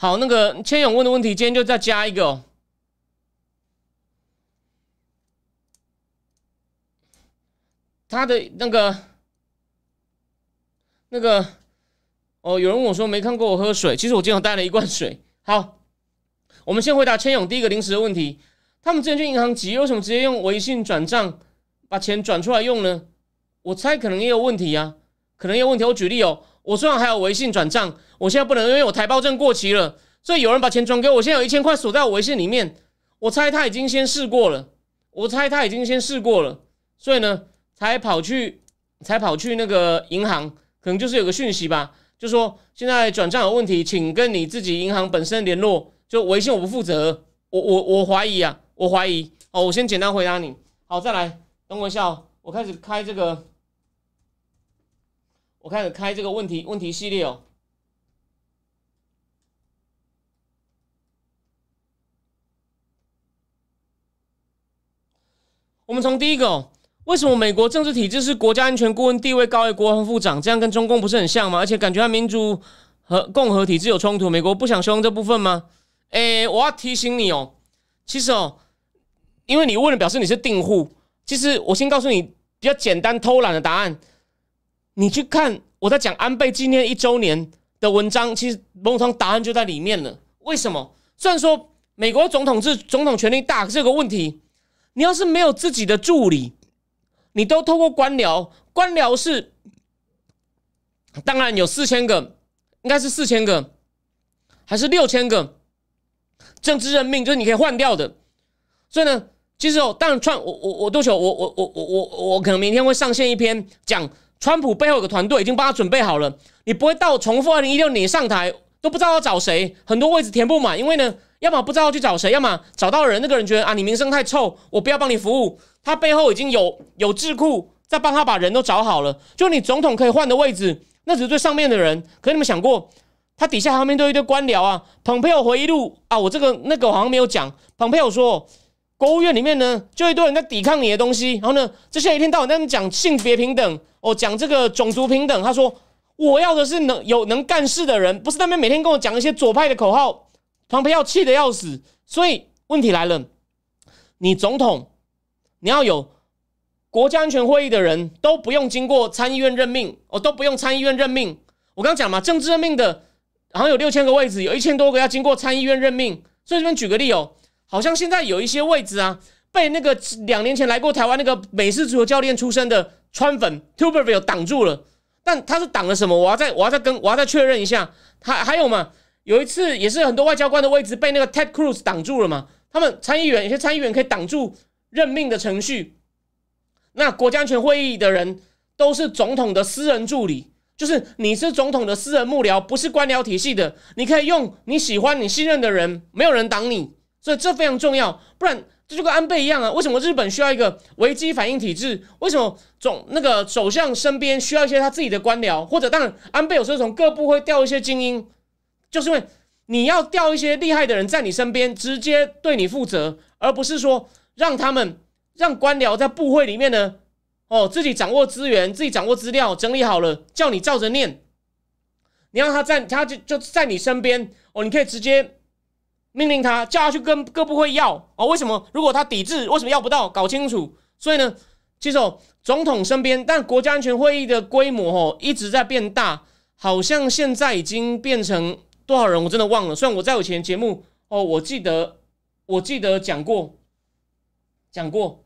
好，那个千勇问的问题，今天就再加一个哦。他的那个那个哦，有人问我说没看过我喝水，其实我今天带了一罐水。好，我们先回答千勇第一个临时的问题：他们之前去银行急，为什么直接用微信转账把钱转出来用呢？我猜可能也有问题啊，可能也有问题。我举例哦，我虽然还有微信转账，我现在不能，因为我台胞证过期了，所以有人把钱转给我，我现在有一千块锁在我微信里面。我猜他已经先试过了，我猜他已经先试过了，所以呢。才跑去，才跑去那个银行，可能就是有个讯息吧，就说现在转账有问题，请跟你自己银行本身联络。就微信我不负责，我我我怀疑啊，我怀疑。哦，我先简单回答你。好，再来，等我一下哦，我开始开这个，我开始开这个问题问题系列哦。我们从第一个。为什么美国政治体制是国家安全顾问地位高于国防部长？这样跟中共不是很像吗？而且感觉和民主和共和体制有冲突。美国不想修正这部分吗？诶，我要提醒你哦，其实哦，因为你问了，表示你是订户。其实我先告诉你比较简单偷懒的答案，你去看我在讲安倍纪念一周年的文章，其实某种答案就在里面了。为什么？虽然说美国总统制总统权力大，这个问题，你要是没有自己的助理。你都透过官僚，官僚是当然有四千个，应该是四千个，还是六千个政治任命，就是你可以换掉的。所以呢，其实哦，当然川我我我多久我我我我我我可能明天会上线一篇讲川普背后有个团队已经帮他准备好了，你不会到重复二零一六年上台都不知道要找谁，很多位置填不满，因为呢，要么不知道去找谁，要么找到人，那个人觉得啊你名声太臭，我不要帮你服务。他背后已经有有智库在帮他把人都找好了，就你总统可以换的位置，那只是最上面的人。可你们想过，他底下还面对一堆官僚啊？蓬佩奥回忆录啊，我这个那个好像没有讲。蓬佩奥说，国务院里面呢，就一堆人在抵抗你的东西，然后呢，这些一天到晚在那讲性别平等，哦，讲这个种族平等。他说，我要的是能有能干事的人，不是那边每天跟我讲一些左派的口号。蓬佩奥气得要死。所以问题来了，你总统。你要有国家安全会议的人都不用经过参议院任命，哦，都不用参议院任命。我刚刚讲嘛，政治任命的，好像有六千个位置，有一千多个要经过参议院任命。所以这边举个例哦，好像现在有一些位置啊，被那个两年前来过台湾那个美式足球教练出身的川粉 Tuberville 挡住了。但他是挡了什么？我要再我要再跟我要再确认一下。还还有嘛？有一次也是很多外交官的位置被那个 Ted Cruz 挡住了嘛？他们参议员有些参议员可以挡住。任命的程序，那国家安全会议的人都是总统的私人助理，就是你是总统的私人幕僚，不是官僚体系的，你可以用你喜欢、你信任的人，没有人挡你，所以这非常重要。不然这就跟安倍一样啊，为什么日本需要一个危机反应体制？为什么总那个首相身边需要一些他自己的官僚？或者当然，安倍有时候从各部会调一些精英，就是因为你要调一些厉害的人在你身边，直接对你负责，而不是说。让他们让官僚在部会里面呢，哦，自己掌握资源，自己掌握资料，整理好了，叫你照着念。你让他在，他就就在你身边哦，你可以直接命令他，叫他去跟各部会要哦。为什么？如果他抵制，为什么要不到？搞清楚。所以呢，其实哦，总统身边，但国家安全会议的规模哦一直在变大，好像现在已经变成多少人？我真的忘了。虽然我在我前节目哦，我记得我记得讲过。讲过，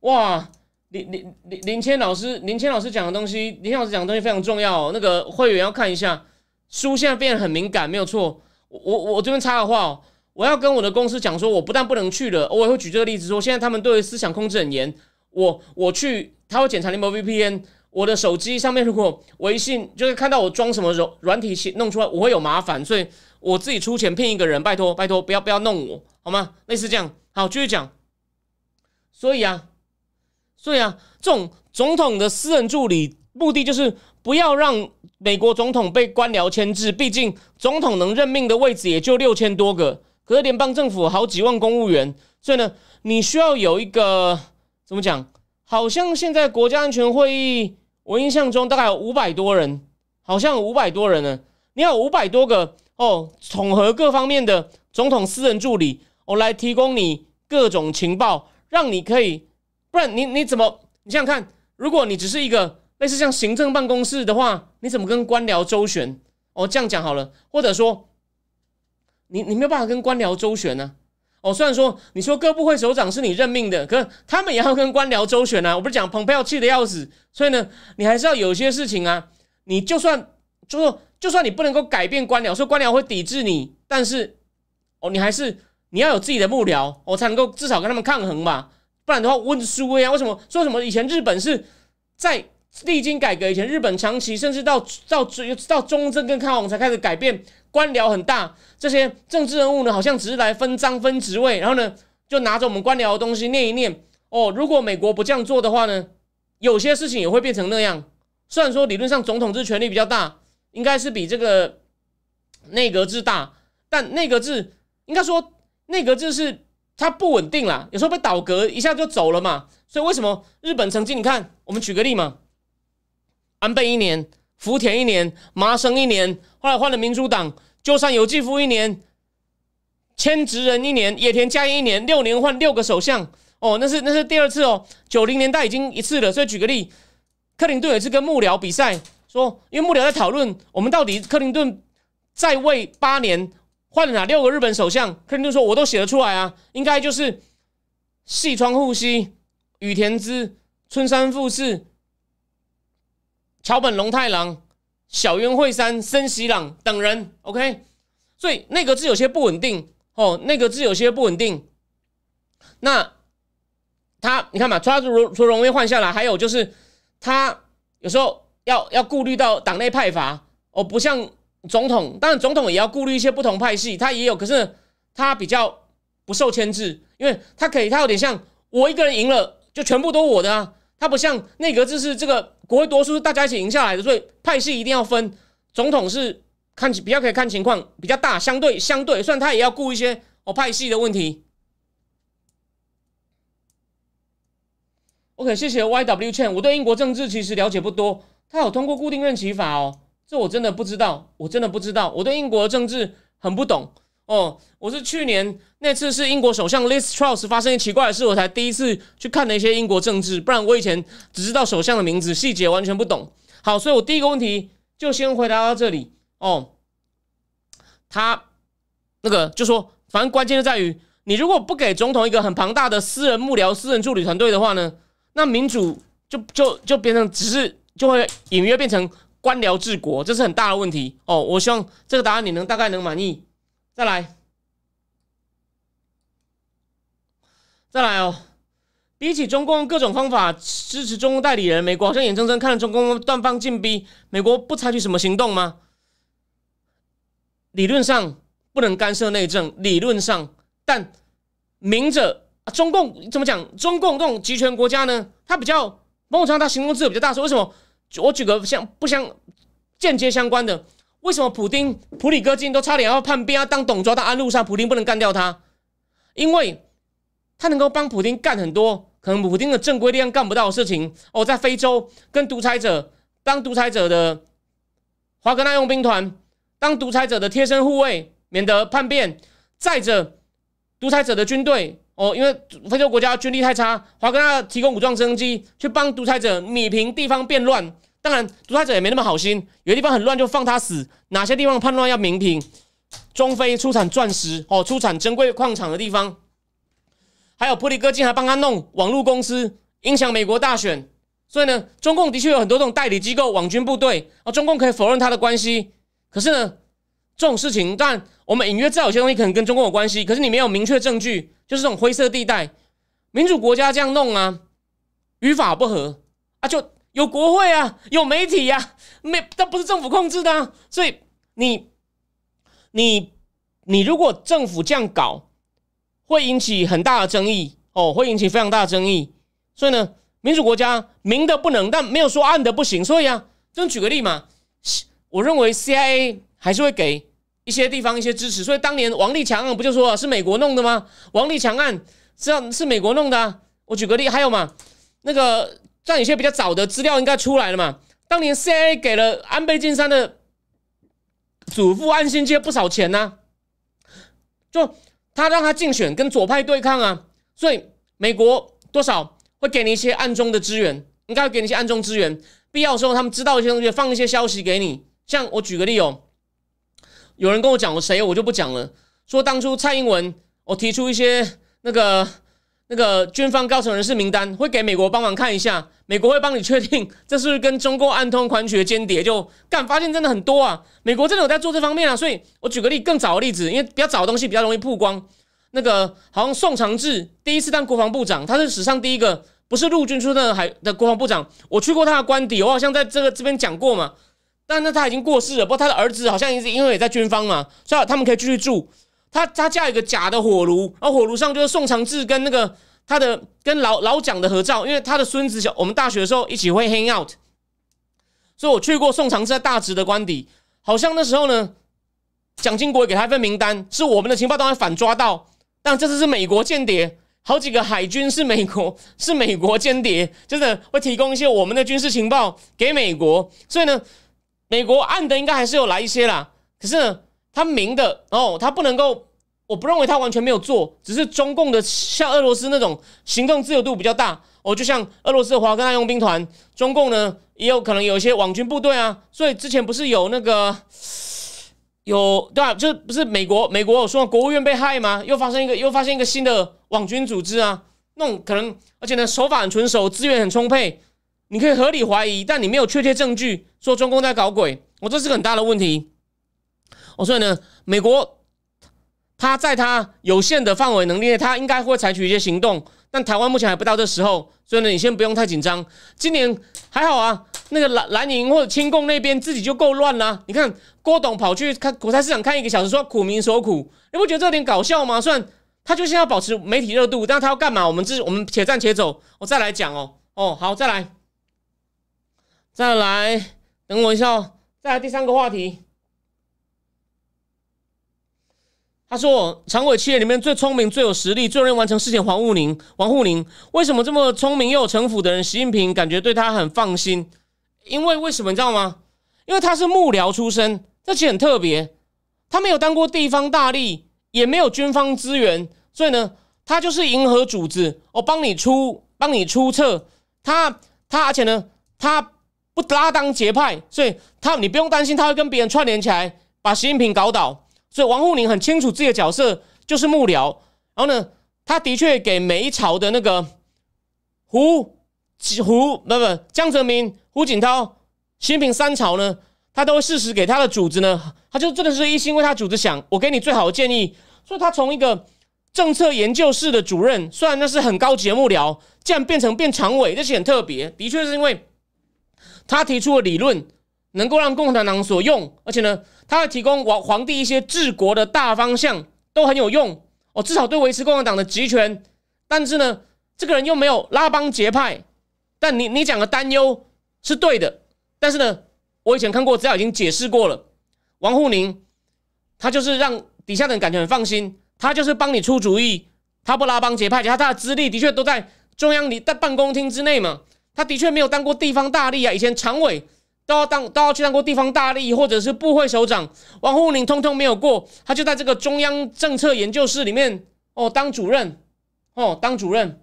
哇，林林林林谦老师，林谦老师讲的东西，林老师讲的东西非常重要。那个会员要看一下书，现在变得很敏感，没有错。我我这边插个话哦，我要跟我的公司讲说，我不但不能去了，我也会举这个例子说，现在他们对思想控制很严。我我去，他会检查你们 VPN，我的手机上面如果微信就是看到我装什么软软体弄出来，我会有麻烦，所以。我自己出钱聘一个人，拜托拜托，不要不要弄我，好吗？类似这样，好，继续讲。所以啊，所以啊，这种总统的私人助理，目的就是不要让美国总统被官僚牵制。毕竟总统能任命的位置也就六千多个，可是联邦政府好几万公务员，所以呢，你需要有一个怎么讲？好像现在国家安全会议，我印象中大概有五百多人，好像五百多人呢。你要五百多个哦，统合各方面的总统私人助理，我来提供你各种情报，让你可以，不然你你怎么？你想想看，如果你只是一个类似像行政办公室的话，你怎么跟官僚周旋？哦，这样讲好了，或者说，你你没有办法跟官僚周旋呢？哦，虽然说你说各部会首长是你任命的，可是他们也要跟官僚周旋啊。我不是讲蓬佩奥气得要死，所以呢，你还是要有些事情啊。你就算就说，就算你不能够改变官僚，说官僚会抵制你，但是哦，你还是你要有自己的幕僚，我才能够至少跟他们抗衡嘛。不然的话，温书威啊，为什么说什么以前日本是在历经改革以前，日本长期甚至到到到中正跟康王才开始改变。官僚很大，这些政治人物呢，好像只是来分赃分职位，然后呢，就拿着我们官僚的东西念一念。哦，如果美国不这样做的话呢，有些事情也会变成那样。虽然说理论上总统制权力比较大，应该是比这个内阁制大，但内阁制应该说内阁制是它不稳定啦，有时候被倒阁一下就走了嘛。所以为什么日本曾经你看，我们举个例嘛，安倍一年。福田一年，麻生一年，后来换了民主党，鸠山由纪夫一年，千职人一年，野田佳彦一年，六年换六个首相，哦，那是那是第二次哦，九零年代已经一次了。所以举个例，克林顿也是跟幕僚比赛，说因为幕僚在讨论我们到底克林顿在位八年换了哪六个日本首相，克林顿说我都写得出来啊，应该就是细川护熙、羽田之、村山富士。桥本龙太郎、小渊惠三、森喜朗等人，OK，所以内阁制有些不稳定哦，内阁制有些不稳定。那他你看嘛，他如从容易换下来，还有就是他有时候要要顾虑到党内派阀哦，不像总统，当然总统也要顾虑一些不同派系，他也有，可是他比较不受牵制，因为他可以，他有点像我一个人赢了，就全部都我的啊。他不像内阁制是这个国会多数大家一起赢下来的，所以派系一定要分。总统是看比较可以看情况比较大，相对相对，虽然他也要顾一些哦派系的问题。OK，谢谢 YW Chen，我对英国政治其实了解不多，他有通过固定任期法哦，这我真的不知道，我真的不知道，我对英国政治很不懂。哦，我是去年那次是英国首相 Liz Truss 发生一奇怪的事，我才第一次去看了一些英国政治，不然我以前只知道首相的名字，细节完全不懂。好，所以我第一个问题就先回答到这里。哦，他那个就说，反正关键就在于，你如果不给总统一个很庞大的私人幕僚、私人助理团队的话呢，那民主就就就变成只是就会隐约变成官僚治国，这是很大的问题。哦，我希望这个答案你能大概能满意。再来，再来哦！比起中共各种方法支持中共代理人，美国好像眼睁睁看着中共断方禁逼，美国不采取什么行动吗？理论上不能干涉内政，理论上，但明着中共怎么讲？中共这种集权国家呢，它比较某种程度上它行动自由比较大。说为什么？我举个相不相间接相关的。为什么普丁普里戈金都差点要叛变，要当董卓到安禄山，普丁不能干掉他？因为他能够帮普丁干很多可能普丁的正规力量干不到的事情。哦，在非洲跟独裁者当独裁者的华格纳佣兵团，当独裁者的贴身护卫，免得叛变；再者独裁者的军队，哦，因为非洲国家军力太差，华格纳提供武装直升机去帮独裁者米平地方变乱。当然，独裁者也没那么好心，有些地方很乱就放他死，哪些地方叛乱要明品。中非出产钻石哦，出产珍贵矿场的地方，还有普里戈金还帮他弄网络公司，影响美国大选。所以呢，中共的确有很多这种代理机构、网军部队啊，中共可以否认他的关系。可是呢，这种事情，但我们隐约知道有些东西可能跟中共有关系，可是你没有明确证据，就是这种灰色地带。民主国家这样弄啊，与法不合啊，就。有国会啊，有媒体呀，没，但不是政府控制的，所以你你你如果政府这样搞，会引起很大的争议哦，会引起非常大的争议。所以呢，民主国家明的不能，但没有说暗的不行。所以啊，就举个例嘛，我认为 CIA 还是会给一些地方一些支持。所以当年王立强案不就说是美国弄的吗？王立强案这样是美国弄的。我举个例，还有嘛，那个像有些比较早的资料应该出来了嘛。当年 CIA 给了安倍晋三的祖父安信介不少钱呢，就他让他竞选跟左派对抗啊，所以美国多少会给你一些暗中的支援，应该会给你一些暗中支援，必要时候他们知道一些东西，放一些消息给你。像我举个例哦，有人跟我讲我谁，我就不讲了，说当初蔡英文我提出一些那个。那个军方高层人士名单会给美国帮忙看一下，美国会帮你确定 这是不是跟中共暗通款曲的间谍，就干发现真的很多啊！美国真的有在做这方面啊，所以我举个例更早的例子，因为比较早的东西比较容易曝光。那个好像宋长志第一次当国防部长，他是史上第一个不是陆军出身的海的国防部长。我去过他的官邸，我好像在这个这边讲过嘛。但那他已经过世了，不过他的儿子好像也是因为也在军方嘛，所以他们可以继续住。他他架一个假的火炉，然后火炉上就是宋长志跟那个他的跟老老蒋的合照，因为他的孙子小我们大学的时候一起会 hang out，所以我去过宋长志在大直的官邸，好像那时候呢，蒋经国给他一份名单，是我们的情报单位反抓到，但这次是美国间谍，好几个海军是美国是美国间谍，就是会提供一些我们的军事情报给美国，所以呢，美国暗的应该还是有来一些啦，可是呢。他明的哦，他不能够，我不认为他完全没有做，只是中共的像俄罗斯那种行动自由度比较大哦，就像俄罗斯的华格纳佣兵团，中共呢也有可能有一些网军部队啊，所以之前不是有那个有对吧？就不是美国美国有说国务院被害吗？又发生一个又发现一个新的网军组织啊，那种可能而且呢手法很纯熟，资源很充沛，你可以合理怀疑，但你没有确切证据说中共在搞鬼，我这是个很大的问题。哦，所以呢，美国他在他有限的范围能力内，他应该会采取一些行动。但台湾目前还不到这时候，所以呢，你先不用太紧张。今年还好啊，那个蓝蓝营或者亲共那边自己就够乱啦。你看郭董跑去看国泰市场看一个小时，说苦民所苦，你不觉得这有点搞笑吗？虽然他就现在保持媒体热度，但他要干嘛？我们自我们且战且走。我再来讲哦，哦，好，再来，再来，等我一下哦，再来第三个话题。他说：“常委企业里面最聪明、最有实力、最容易完成事情，黄沪宁。王沪宁为什么这么聪明又有城府的人？习近平感觉对他很放心，因为为什么你知道吗？因为他是幕僚出身，这其实很特别。他没有当过地方大吏，也没有军方资源，所以呢，他就是迎合主子，我帮你出，帮你出策。他他而且呢，他不拉当结派，所以他你不用担心他会跟别人串联起来把习近平搞倒。”所以王沪宁很清楚自己的角色就是幕僚，然后呢，他的确给每一朝的那个胡胡不不江泽民、胡锦涛、习近平三朝呢，他都会适时给他的主子呢，他就真的是一心为他主子想，我给你最好的建议。所以他从一个政策研究室的主任，虽然那是很高级的幕僚，竟然变成变常委，这是很特别。的确是因为他提出的理论能够让共产党所用，而且呢。他会提供皇皇帝一些治国的大方向，都很有用哦，至少对维持共产党的集权。但是呢，这个人又没有拉帮结派。但你你讲的担忧是对的。但是呢，我以前看过资料已经解释过了。王沪宁他就是让底下的人感觉很放心，他就是帮你出主意，他不拉帮结派，加上他的资历的确都在中央里的办公厅之内嘛。他的确没有当过地方大吏啊，以前常委。都要当都要去当过地方大吏或者是部会首长，王沪宁通通没有过，他就在这个中央政策研究室里面哦当主任，哦当主任，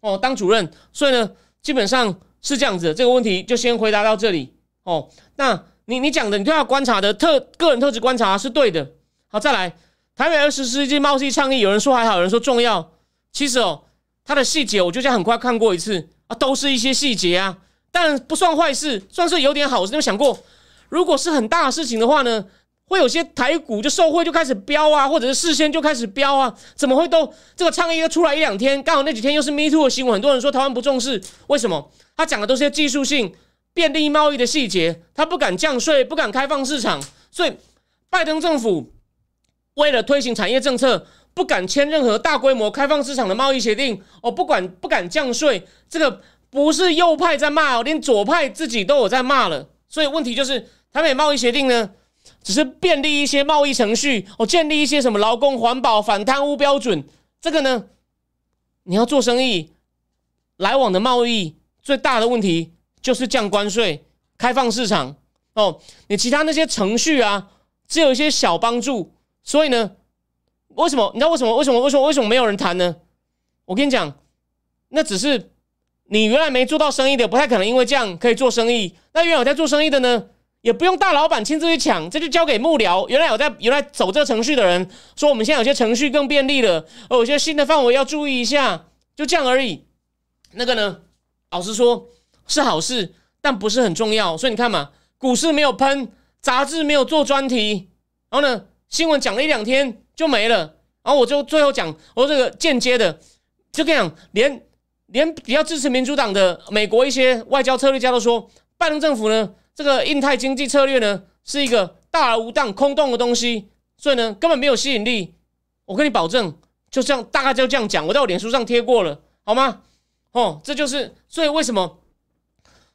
哦当主任，所以呢基本上是这样子，这个问题就先回答到这里。哦。那你你讲的你对他观察的特个人特质观察是对的，好再来台北二十世纪贸易倡议，有人说还好，有人说重要，其实哦它的细节我就这样很快看过一次。啊，都是一些细节啊。但不算坏事，算是有点好。你有想过，如果是很大的事情的话呢，会有些台股就受贿就开始飙啊，或者是事先就开始飙啊？怎么会都这个倡议都出来一两天，刚好那几天又是 Me Too 的新闻，很多人说台湾不重视，为什么？他讲的都是些技术性便利贸易的细节，他不敢降税，不敢开放市场，所以拜登政府为了推行产业政策，不敢签任何大规模开放市场的贸易协定哦，不管不敢降税，这个不是右派在骂哦，连左派自己都有在骂了。所以问题就是，台美贸易协定呢，只是便利一些贸易程序哦，建立一些什么劳工、环保、反贪污标准，这个呢，你要做生意，来往的贸易最大的问题就是降关税、开放市场哦，你其他那些程序啊。只有一些小帮助，所以呢，为什么？你知道为什么？为什么？为什么？为什么没有人谈呢？我跟你讲，那只是你原来没做到生意的，不太可能因为这样可以做生意。那原来有在做生意的呢，也不用大老板亲自去抢，这就交给幕僚。原来有在原来走这个程序的人说，我们现在有些程序更便利了，哦，有些新的范围要注意一下，就这样而已。那个呢，老实说是好事，但不是很重要。所以你看嘛，股市没有喷。杂志没有做专题，然后呢，新闻讲了一两天就没了，然后我就最后讲，我这个间接的 就跟你讲，连连比较支持民主党的美国一些外交策略家都说，拜登政府呢，这个印太经济策略呢是一个大而无当、空洞的东西，所以呢根本没有吸引力。我跟你保证，就这样，大概就这样讲，我在我脸书上贴过了，好吗？哦，这就是所以为什么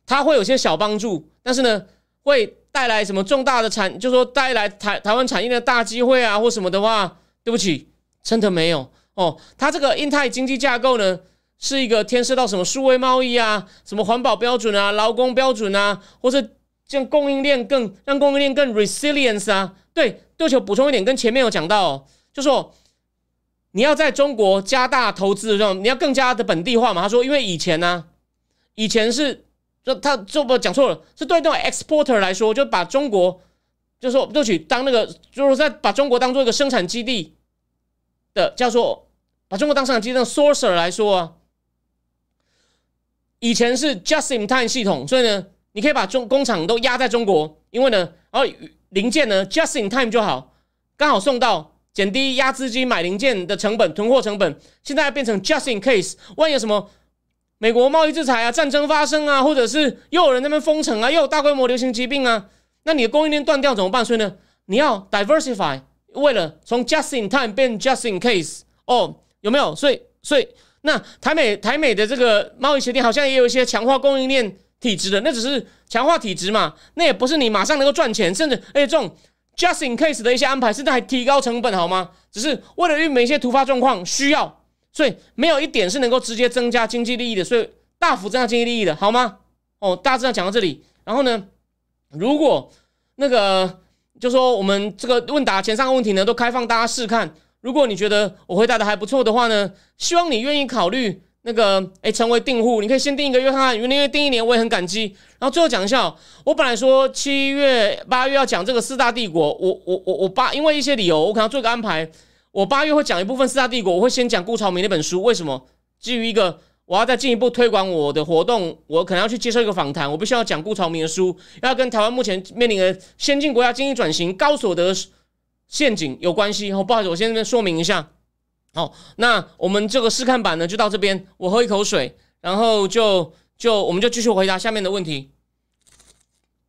它会有些小帮助，但是呢会。带来什么重大的产，就说带来台台湾产业的大机会啊，或什么的话，对不起，真的没有哦。它这个印太经济架构呢，是一个牵涉到什么数位贸易啊，什么环保标准啊，劳工标准啊，或者让供应链更让供应链更 resilience 啊。对，对不起，补充一点，跟前面有讲到，就说你要在中国加大投资的，这种你要更加的本地化嘛。他说，因为以前呢，以前是。就他这不讲错了，是对那种 exporter 来说，就把中国，就说就取当那个，就是在把中国当做一个生产基地的，叫做把中国当生产基地的 sourcer 来说啊。以前是 just in time 系统，所以呢，你可以把中工厂都压在中国，因为呢，然后零件呢 just in time 就好，刚好送到，减低压资金买零件的成本、囤货成本。现在变成 just in case，万一有什么。美国贸易制裁啊，战争发生啊，或者是又有人那边封城啊，又有大规模流行疾病啊，那你的供应链断掉怎么办？所以呢，你要 diversify，为了从 just in time 变 just in case，哦，有没有？所以，所以那台美台美的这个贸易协定好像也有一些强化供应链体质的，那只是强化体质嘛，那也不是你马上能够赚钱，甚至而且这种 just in case 的一些安排，甚至还提高成本，好吗？只是为了预免一些突发状况需要。所以没有一点是能够直接增加经济利益的，所以大幅增加经济利益的，好吗？哦，大致上讲到这里。然后呢，如果那个就说我们这个问答前三个问题呢，都开放大家试看。如果你觉得我回答的还不错的话呢，希望你愿意考虑那个诶成为订户。你可以先订一个月看看，因为订一年我也很感激。然后最后讲一下，我本来说七月八月要讲这个四大帝国，我我我我八因为一些理由，我可能做个安排。我八月会讲一部分四大帝国，我会先讲顾朝明那本书。为什么？基于一个，我要再进一步推广我的活动，我可能要去接受一个访谈，我必须要讲顾朝明的书，要跟台湾目前面临的先进国家经济转型、高所得陷阱有关系。哦，不好意思，我先这边说明一下。好，那我们这个试看版呢，就到这边。我喝一口水，然后就就我们就继续回答下面的问题。